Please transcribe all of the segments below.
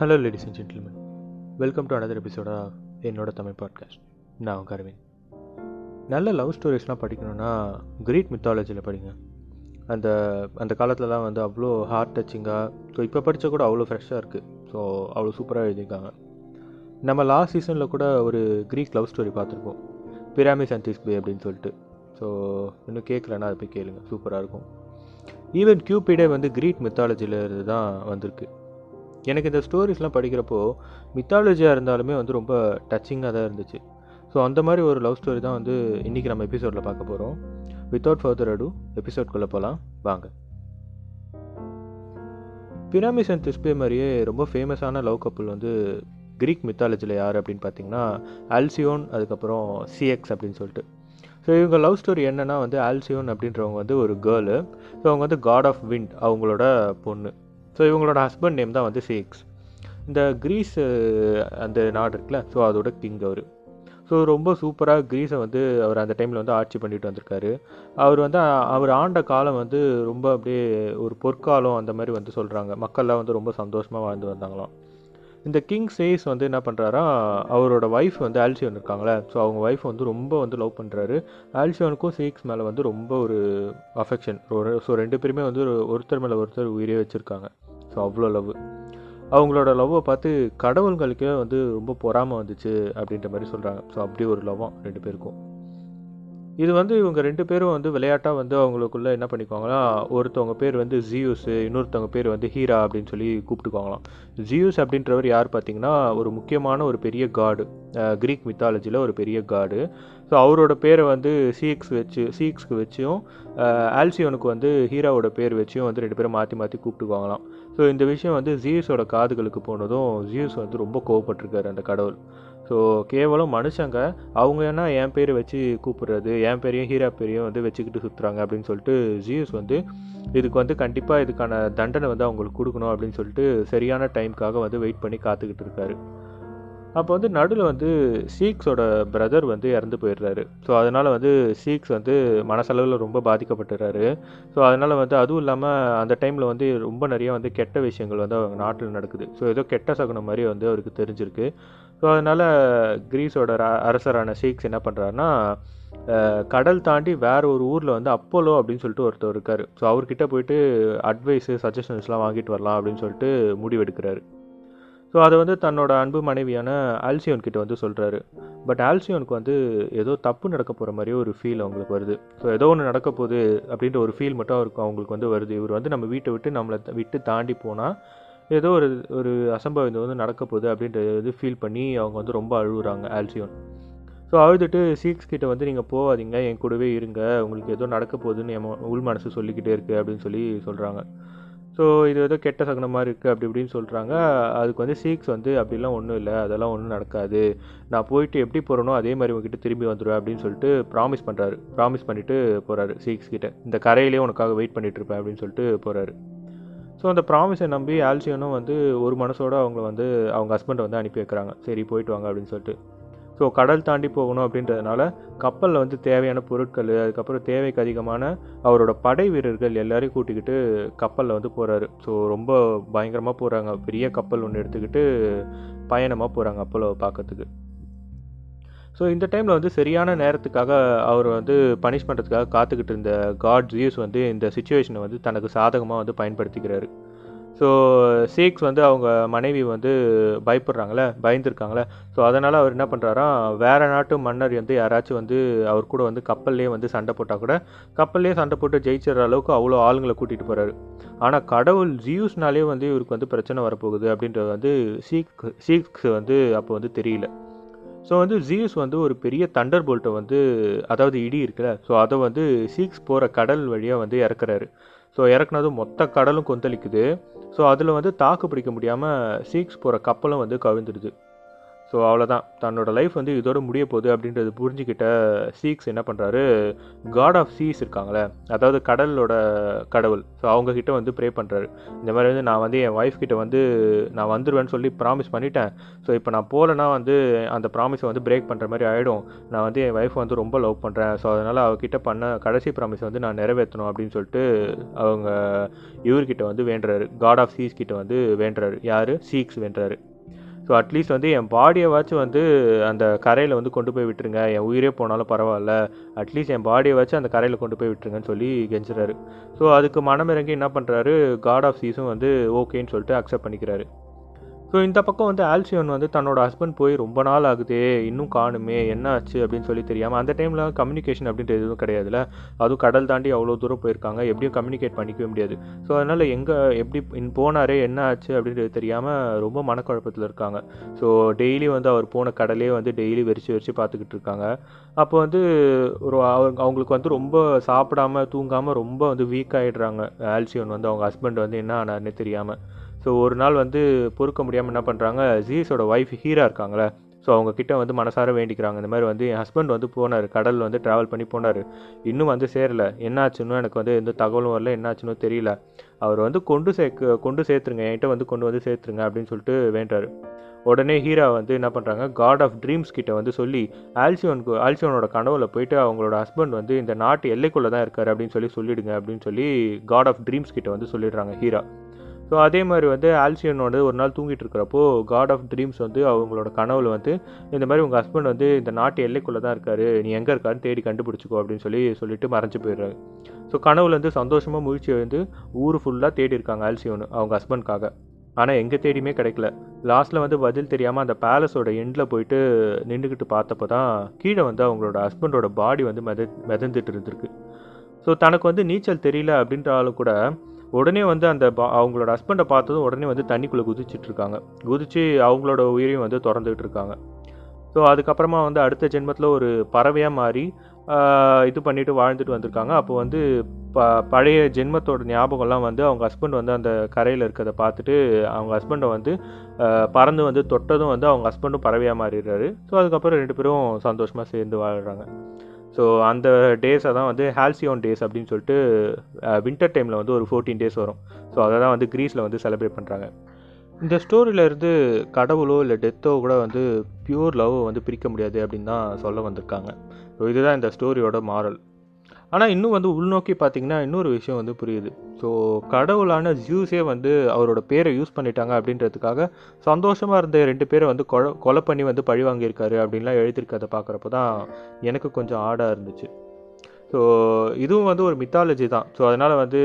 Hello ladies and gentlemen welcome to another episode of என்னோட Tamil podcast நான் உங்க அரவிந்த். நல்ல லவ் ஸ்டோரிஸ்லாம் படிக்கணும்னா கிரீட் மித்தாலஜியில் படிங்க. அந்த அந்த காலத்துலலாம் வந்து அவ்வளோ ஹார்ட் டச்சிங்காக ஸோ இப்போ படித்த கூட அவ்வளோ ஃப்ரெஷ்ஷாக இருக்குது ஸோ அவ்வளோ சூப்பராக எழுதியிருக்காங்க. நம்ம லாஸ்ட் சீசனில் கூட ஒரு க்ரீக் லவ் ஸ்டோரி பார்த்துருப்போம். பிராமிஸ் அண்ட் திஸ்பே அப்படின்னு சொல்லிட்டு. ஸோ இன்னும் கேட்கலன்னா அதை போய் கேளுங்க. சூப்பராக இருக்கும். ஈவன் கியூபிடே வந்து கிரீட் மித்தாலஜியில் இருந்து தான் வந்திருக்கு. எனக்கு இந்த ஸ்டோரிஸ்லாம் படிக்கிறப்போ மித்தாலஜியாக இருந்தாலுமே வந்து ரொம்ப டச்சிங்காக தான் இருந்துச்சு. ஸோ அந்த மாதிரி ஒரு லவ் ஸ்டோரி தான் வந்து இன்றைக்கி நம்ம எபிசோடில் பார்க்க போகிறோம் வித்தவுட் ஃபர்தர் அடு எபிசோட்குள்ளே போகலாம் வாங்க. பிராமிஸ் அண்ட் திஸ்பே மாதிரியே ரொம்ப ஃபேமஸான லவ் கப்புள் வந்து கிரீக் மித்தாலஜியில் யார் அப்படின்னு பார்த்தீங்கன்னா ஆல்சியோன் அதுக்கப்புறம் சிஎக்ஸ் அப்படின்னு சொல்லிட்டு. ஸோ இவங்க லவ் ஸ்டோரி என்னென்னா வந்து ஆல்சியோன் அப்படின்றவங்க வந்து ஒரு கேர்ளு ஸோ அவங்க வந்து காட் ஆஃப் விண்ட் அவங்களோட பொண்ணு. ஸோ இவங்களோட ஹஸ்பண்ட் நேம் தான் வந்து சேக்ஸ் இந்த கிரீஸ் அந்த நாடு இருக்குல்ல ஸோ அதோட கிங் அவர். ஸோ ரொம்ப சூப்பராக கிரீஸை வந்து அவர் அந்த டைமில் வந்து ஆட்சி பண்ணிட்டு வந்திருக்காரு. அவர் வந்து அவர் ஆண்ட காலம் வந்து ரொம்ப அப்படியே ஒரு பொற்காலம் அந்த மாதிரி வந்து சொல்கிறாங்க மக்கள்லாம் வந்து ரொம்ப சந்தோஷமாக வாழ்ந்து வந்தாங்களாம். இந்த கிங் சேஸ் வந்து என்ன பண்ணுறாரா அவரோட ஒய்ஃப் வந்து ஆல்சியோன் இருக்காங்களே ஸோ அவங்க ஒய்ஃப் வந்து ரொம்ப வந்து லவ் பண்ணுறாரு ஆல்சியோனுக்கும் சேக்ஸ் மேலே வந்து ரொம்ப ஒரு அஃபெக்ஷன் ஸோ ரெண்டு பேருமே வந்து ஒரு ஒருத்தர் மேலே ஒருத்தர் உயிரே வச்சுருக்காங்க. ஸோ அவ்வளோ லவ் அவங்களோட லவ்வை பார்த்து கடவுள்களுக்கே வந்து ரொம்ப பொறாமை வந்துச்சு அப்படின்ற மாதிரி சொல்கிறாங்க ஸோ அப்படி ஒரு லவ்வாக ரெண்டு பேருக்கும். இது வந்து இவங்க ரெண்டு பேரும் வந்து விளையாட்டாக வந்து அவங்களுக்குள்ள என்ன பண்ணிக்குவாங்கன்னா ஒருத்தவங்க பேர் வந்து ஜியூஸ் இன்னொருத்தவங்க பேர் வந்து ஹீரா அப்படின்னு சொல்லி கூப்பிட்டுக்குவாங்களாம். ஜியூஸ் அப்படின்றவர் யார் பார்த்தீங்கன்னா ஒரு முக்கியமான ஒரு பெரிய காடு கிரீக் மித்தாலஜியில் ஒரு பெரிய காடு ஸோ அவரோட பேரை வந்து சீக்ஸ் வச்சு சீக்ஸ்க்கு வச்சும் ஆல்சியோனுக்கு வந்து ஹீராவோட பேர் வச்சும் வந்து ரெண்டு பேரும் மாற்றி மாற்றி கூப்பிட்டுக்குவாங்களாம். ஸோ இந்த விஷயம் வந்து ஜியூஸோட காதுகளுக்கு போனதும் ஜியூஸ் வந்து ரொம்ப கோவப்பட்டிருக்காரு அந்த கடவுள். ஸோ கேவலம் மனுஷங்க அவங்க என்ன என் பேர் வச்சு கூப்பிடுறது என் பேரையும் ஹீரா பேரையும் வந்து வச்சுக்கிட்டு சுற்றுறாங்க அப்படின்னு சொல்லிட்டு ஜியூஸ் வந்து இதுக்கு வந்து கண்டிப்பாக இதுக்கான தண்டனை வந்து அவங்களுக்கு கொடுக்கணும் அப்படின்னு சொல்லிட்டு சரியான டைம்க்காக வந்து வெயிட் பண்ணி காத்துக்கிட்டு இருக்காரு. அப்போ வந்து நடுவில் வந்து சீக்ஸோட பிரதர் வந்து இறந்து போயிடுறாரு. ஸோ அதனால் வந்து சீக்ஸ் வந்து மனசளவில் ரொம்ப பாதிக்கப்பட்டுறாரு. ஸோ அதனால் வந்து அதுவும் இல்லாமல் அந்த டைமில் வந்து ரொம்ப நிறைய வந்து கெட்ட விஷயங்கள் வந்து அவங்க நாட்டில் நடக்குது. ஸோ ஏதோ கெட்ட சகுனம் மாதிரி வந்து அவருக்கு தெரிஞ்சிருக்கு. ஸோ அதனால் கிரீஸோட ர- அரசரான சீக்ஸ் என்ன பண்ணுறாருன்னா கடல் தாண்டி வேற ஒரு ஊரில் வந்து அப்போலோ அப்படின்னு சொல்லிட்டு ஒருத்தர் இருக்கார். ஸோ அவர்கிட்ட போயிட்டு அட்வைஸு சஜஷன்ஸ்லாம் வாங்கிட்டு வரலாம் அப்படின்னு சொல்லிட்டு முடிவெடுக்கிறாரு. ஸோ அதை வந்து தன்னோட அன்பு மனைவியான ஆல்சியோன் கிட்ட வந்து சொல்கிறாரு பட் ஆல்சியோனுக்கு வந்து ஏதோ தப்பு நடக்க போகிற மாதிரியே ஒரு ஃபீல் அவங்களுக்கு வருது. ஸோ ஏதோ ஒன்று நடக்க போகுது அப்படின்ற ஒரு ஃபீல் மட்டும் அவருக்கு அவங்களுக்கு வந்து வருது. இவர் வந்து நம்ம வீட்டை விட்டு நம்மளை விட்டு தாண்டி போனால் ஏதோ ஒரு ஒரு அசம்பவம் இது வந்து நடக்க போகுது அப்படின்றத வந்து ஃபீல் பண்ணி அவங்க வந்து ரொம்ப அழுகுறாங்க ஆல்சியோன் ஸோ அழுதுட்டு சீக்ஸ் கிட்ட வந்து நீங்கள் போகாதீங்க என் கூடவே இருங்க உங்களுக்கு ஏதோ நடக்க போகுதுன்னு என் உள் மனசு சொல்லிக்கிட்டே இருக்குது அப்படின்னு சொல்லி சொல்கிறாங்க ஸோ இது ஏதோ கெட்ட சகுனமாக மாதிரி இருக்குது அப்படி இப்படின்னு சொல்கிறாங்க அதுக்கு வந்து சீக்ஸ் வந்து அப்படிலாம் ஒன்றும் இல்லை அதெல்லாம் ஒன்றும் நடக்காது. நான் போயிட்டு எப்படி போகிறனோ அதே மாதிரி உங்ககிட்ட திரும்பி வந்துடுவேன் அப்படின்னு சொல்லிட்டு ப்ராமிஸ் பண்ணுறாரு ப்ராமிஸ் பண்ணிவிட்டு போகிறாரு சீக்ஸ் கிட்ட. இந்த கரையிலே உனக்காக வெயிட் பண்ணிகிட்ருப்பேன் இருப்பேன் அப்படின்னு சொல்லிட்டு போகிறாரு ஸோ அந்த ப்ராமிஸை நம்பி ஆல்சியனும் வந்து ஒரு மனசோடு அவங்கள வந்து அவங்க ஹஸ்பண்டை வந்து அனுப்பி வைக்கிறாங்க. சரி போயிட்டு வாங்க அப்படின்னு சொல்லிட்டு. ஸோ கடல் தாண்டி போகணும் அப்படின்றதுனால கப்பலில் வந்து தேவையான பொருட்கள் அதுக்கப்புறம் தேவைக்கு அதிகமான அவரோட படை வீரர்கள் எல்லாரையும் கூட்டிக்கிட்டு கப்பலில் வந்து போகிறாரு ஸோ ரொம்ப பயங்கரமாக போகிறாங்க பெரிய கப்பல் ஒன்று எடுத்துக்கிட்டு பயணமாக போகிறாங்க அப்போல பார்க்கறதுக்கு. ஸோ இந்த டைமில் வந்து சரியான நேரத்துக்காக அவர் வந்து பனிஷ் பண்ணுறதுக்காக காத்துக்கிட்டு இருந்த காட் ஜியூஸ் வந்து இந்த சுச்சுவேஷனை வந்து தனக்கு சாதகமாக வந்து பயன்படுத்திக்கிறாரு. ஸோ சீக்ஸ் வந்து அவங்க மனைவி வந்து பயப்படுறாங்களே பயந்துருக்காங்களே. ஸோ அதனால் அவர் என்ன பண்ணுறாரா வேறு நாட்டு மன்னர் வந்து யாராச்சும் வந்து அவர் கூட வந்து கப்பல்லே வந்து சண்டை போட்டால் கூட கப்பல்லே சண்டை போட்டு ஜெயிச்சிடுற அளவுக்கு அவ்வளோ ஆளுங்களை கூட்டிகிட்டு போகிறாரு ஆனால் கடவுள் ஜியூஸ்னாலே வந்து இவருக்கு வந்து பிரச்சனை வரப்போகுது அப்படின்றது வந்து சீக் சீக்ஸ் வந்து அப்போ வந்து தெரியல. ஸோ வந்து ஜியூஸ் வந்து ஒரு பெரிய தண்டர் போல்ட்டை வந்து அதாவது இடி இருக்குல்ல ஸோ அதை வந்து சீக்ஸ் போகிற கடல் வழியாக வந்து இறக்குறாரு. ஸோ இறக்குனதும் மொத்த கடலும் கொந்தளிக்குது. ஸோ அதில் வந்து தாக்கு பிடிக்க முடியாமல் சீக்ஸ் போகிற கப்பலும் வந்து கவிழ்ந்துடுது. ஸோ அவ்வளோதான் தன்னோட லைஃப் வந்து இதோட முடிய போகுது அப்படின்றது புரிஞ்சுக்கிட்ட சீக்ஸ் என்ன பண்ணுறாரு காட் ஆஃப் சீஸ் இருக்காங்களே. அதாவது கடலோட கடவுள். ஸோ அவங்கக்கிட்ட வந்து ப்ரே பண்ணுறாரு இந்த மாதிரி வந்து நான் வந்து என் ஒய்ஃப் கிட்ட வந்து நான் வந்துடுவேன்னு சொல்லி ப்ராமிஸ் பண்ணிட்டேன். ஸோ இப்போ நான் போகலன்னா வந்து அந்த ப்ராமிஸை வந்து பிரேக் பண்ணுற மாதிரி ஆகிடும் நான் வந்து என் ஒய்ஃப் வந்து ரொம்ப லவ் பண்ணுறேன் ஸோ அதனால் அவகிட்ட பண்ண கடைசி ப்ராமிஸை வந்து நான் நிறைவேற்றணும் அப்படின்னு சொல்லிட்டு அவங்க இவர்கிட்ட வந்து வேண்டுறாரு. காட் ஆஃப் சீஸ் கிட்ட வந்து வேண்டுறாரு. யார்? சீக்ஸ் வேண்டுறாரு. ஸோ அட்லீஸ்ட் வந்து என் பாடியவாச்சும் வந்து அந்த கரையில் வந்து கொண்டு போய் விட்டுருங்க. என் உயிரே போனாலும் பரவாயில்ல. அட்லீஸ்ட் என் பாடியை அந்த கரையில் கொண்டு போய் விட்டுருங்கன்னு சொல்லி கெஞ்சுறாரு. ஸோ அதுக்கு மனமிறங்கி என்ன பண்ணுறாரு காட் ஆஃப் சீஸும் வந்து ஓகேன்னு சொல்லிட்டு அக்செப்ட் பண்ணிக்கிறாரு. ஸோ இந்த பக்கம் வந்து ஆல்சியன் வந்து தன்னோட ஹஸ்பண்ட் போய் ரொம்ப நாள் ஆகுதே இன்னும் காணுமே என்ன ஆச்சு அப்படின்னு சொல்லி தெரியாமல் அந்த டைமில் கம்யூனிகேஷன் அப்படின்றது எதுவும் கிடையாதுல்ல? அதுவும் கடல் தாண்டி அவ்வளோ தூரம் போயிருக்காங்க எப்படியும் கம்யூனிகேட் பண்ணிக்கவே முடியாது. ஸோ அதனால் எங்கே எப்படி இன் போனாரே என்ன ஆச்சு அப்படின்றது தெரியாமல் ரொம்ப மனக்குழப்பத்தில் இருக்காங்க. ஸோ டெய்லி வந்து அவர் போன கடலே வந்து டெய்லி வெறிச்சு வெறிச்சு பார்த்துக்கிட்டு இருக்காங்க. அப்போ வந்து ஒரு அவங்க அவங்களுக்கு வந்து ரொம்ப சாப்பிடாம தூங்காமல் ரொம்ப வந்து வீக் ஆகிடுறாங்க ஆல்சியன் வந்து அவங்க ஹஸ்பண்ட் வந்து என்ன ஆனார்னே தெரியாமல் ஸோ ஒரு நாள் வந்து பொறுக்க முடியாமல் என்ன பண்ணுறாங்க ஜீஸோட ஒய்ஃப் ஹீரா இருக்காங்களே ஸோ அவங்க கிட்ட வந்து மனசார வேண்டிக்கிறாங்க. இந்த மாதிரி வந்து என் ஹஸ்பண்ட் வந்து போனார். கடல் வந்து ட்ராவல் பண்ணி போனார். இன்னும் வந்து சேரல. என்னாச்சுன்னு எனக்கு வந்து எந்த தகவலும் வரல. என்னாச்சுன்னு தெரியல. அவர் வந்து கொண்டு சேர்க்க கொண்டு சேர்த்துருங்க. என்கிட்ட வந்து கொண்டு வந்து சேர்த்துருங்க அப்படின்னு சொல்லிட்டு வேண்டாரு. உடனே ஹீரா வந்து என்ன பண்ணுறாங்க காட் ஆஃப் ட்ரீம்ஸ் கிட்ட வந்து சொல்லி ஆல்சியோனுக்கு ஆல்சியோனோட கனவுல போயிட்டு அவங்களோட ஹஸ்பண்ட் வந்து இந்த நாட்டு எல்லைக்குள்ளே தான் இருக்கார் அப்படின்னு சொல்லி சொல்லிடுங்க அப்படின்னு சொல்லி காட் ஆஃப் ட்ரீம்ஸ் கிட்ட வந்து சொல்லிடுறாங்க ஹீரா. ஸோ அதே மாதிரி வந்து ஆல்சியனோட ஒரு நாள் தூங்கிட்டு இருக்கிறப்போ காட் ஆஃப் ட்ரீம்ஸ் வந்து அவங்களோட கனவுல வந்து இந்த மாதிரி உங்கள் ஹஸ்பண்ட் வந்து இந்த நாட்டு எல்லைக்குள்ளே தான் இருக்காரு நீ எங்கே இருக்காருன்னு தேடி கண்டுபிடிச்சிக்கோ அப்படின்னு சொல்லி சொல்லிட்டு மறைஞ்சு போயிடுறாரு. ஸோ கனவுல வந்து சந்தோஷமாக முயற்சி வந்து ஊர் ஃபுல்லாக தேடி இருக்காங்க ஆல்சியோனு அவங்க ஹஸ்பண்ட்காக ஆனால் எங்கே தேடியுமே கிடைக்கல. லாஸ்ட்டில் வந்து பதில் தெரியாமல் அந்த பேலஸோட எண்டில் போயிட்டு நின்றுக்கிட்டு பார்த்தப்போ தான் கீழே வந்து அவங்களோட ஹஸ்பண்டோட பாடி வந்து மெத மிதந்துட்டு இருந்திருக்கு. ஸோ தனக்கு வந்து நீச்சல் தெரியல அப்படின்றாலும் கூட உடனே வந்து அந்த பா அவங்களோட ஹஸ்பண்டை பார்த்ததும் உடனே வந்து தண்ணிக்குள்ளே குதிச்சிட்டு இருக்காங்க குதிச்சு அவங்களோட உயிரையும் வந்து திறந்துக்கிட்டு இருக்காங்க ஸோ அதுக்கப்புறமா வந்து அடுத்த ஜென்மத்தில் ஒரு பறவையாக மாறி இது பண்ணிட்டு வாழ்ந்துட்டு வந்திருக்காங்க. அப்போ வந்து ப பழைய ஜென்மத்தோட ஞாபகம்லாம் வந்து அவங்க ஹஸ்பண்ட் வந்து அந்த கரையில் இருக்கிறத பார்த்துட்டு அவங்க ஹஸ்பண்டை வந்து பறந்து வந்து தொட்டதும் வந்து அவங்க ஹஸ்பண்டும் பறவையாக மாறிடுறாரு. ஸோ அதுக்கப்புறம் ரெண்டு பேரும் சந்தோஷமாக சேர்ந்து வாழ்கிறாங்க ஸோ அந்த டேஸை தான் வந்து ஹால்சியோன் டேஸ் அப்படின்னு சொல்லிட்டு வின்டர் டைமில் வந்து ஒரு ஃபோர்டீன் டேஸ் வரும். ஸோ அதை தான் வந்து க்ரீஸில் வந்து செலிப்ரேட் பண்ணுறாங்க இந்த ஸ்டோரியிலேருந்து கடவுளோ இல்லை டெத்தோ கூட வந்து பியூர் லவ் வந்து பிரிக்க முடியாது அப்படின்னு தான் சொல்ல வந்திருக்காங்க. ஸோ இதுதான் இந்த ஸ்டோரியோட மாரல் ஆனால் இன்னும் வந்து உள்நோக்கி பார்த்தீங்கன்னா இன்னொரு விஷயம் வந்து புரியுது. ஸோ கடவுளான ஜியூஸே வந்து அவரோட பேரை யூஸ் பண்ணிட்டாங்க அப்படின்றதுக்காக சந்தோஷமாக இருந்த ரெண்டு பேரை வந்து கொலை கொலை பண்ணி வந்து பழி வாங்கியிருக்காரு அப்படின்லாம் எழுதியிருக்கதை பார்க்குறப்ப தான் எனக்கு கொஞ்சம் ஆடாக இருந்துச்சு. ஸோ இதுவும் வந்து ஒரு மித்தாலஜி தான். ஸோ அதனால் வந்து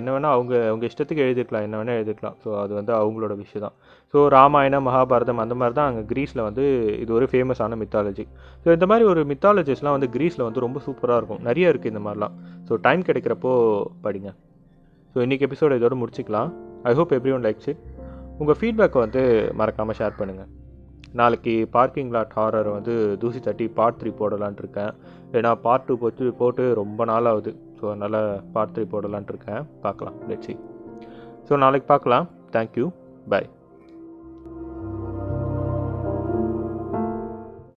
என்ன வேணால் அவங்க அவங்க இஷ்டத்துக்கு எழுதிருக்கலாம் என்ன வேணால் எழுதிருக்கலாம் ஸோ அது வந்து அவங்களோட விஷயம் தான். ஸோ ராமாயணம் மகாபாரதம் அந்த மாதிரி தான் அங்கே க்ரீஸில் வந்து இது ஒரு ஃபேமஸான மித்தாலஜி ஸோ இந்த மாதிரி ஒரு மித்தாலஜிஸ்லாம் வந்து க்ரீஸில் வந்து ரொம்ப சூப்பராக இருக்கும். நிறைய இருக்குது இந்த மாதிரிலாம். ஸோ டைம் கிடைக்கிறப்போ படிங்க. ஸோ இன்றைக்கி எபிசோடு இதோட முடிச்சிக்கலாம். I hope everyone likes it உங்கள் ஃபீட்பேக்கை வந்து மறக்காமல் ஷேர் பண்ணுங்கள் நாளைக்கு பார்க்கிங் லாட் ஹாரர் வந்து தூசி தட்டி பார்ட் த்ரீ போடலான்ட்ருக்கேன் ஏன்னா பார்ட் டூ போட்டு போட்டு ரொம்ப நாள் ஆகுது ஸோ அதனால் பார்ட் த்ரீ போடலான்ட்ருக்கேன் பார்க்கலாம். லெட்ஸி ஸோ நாளைக்கு பார்க்கலாம். Thank you bye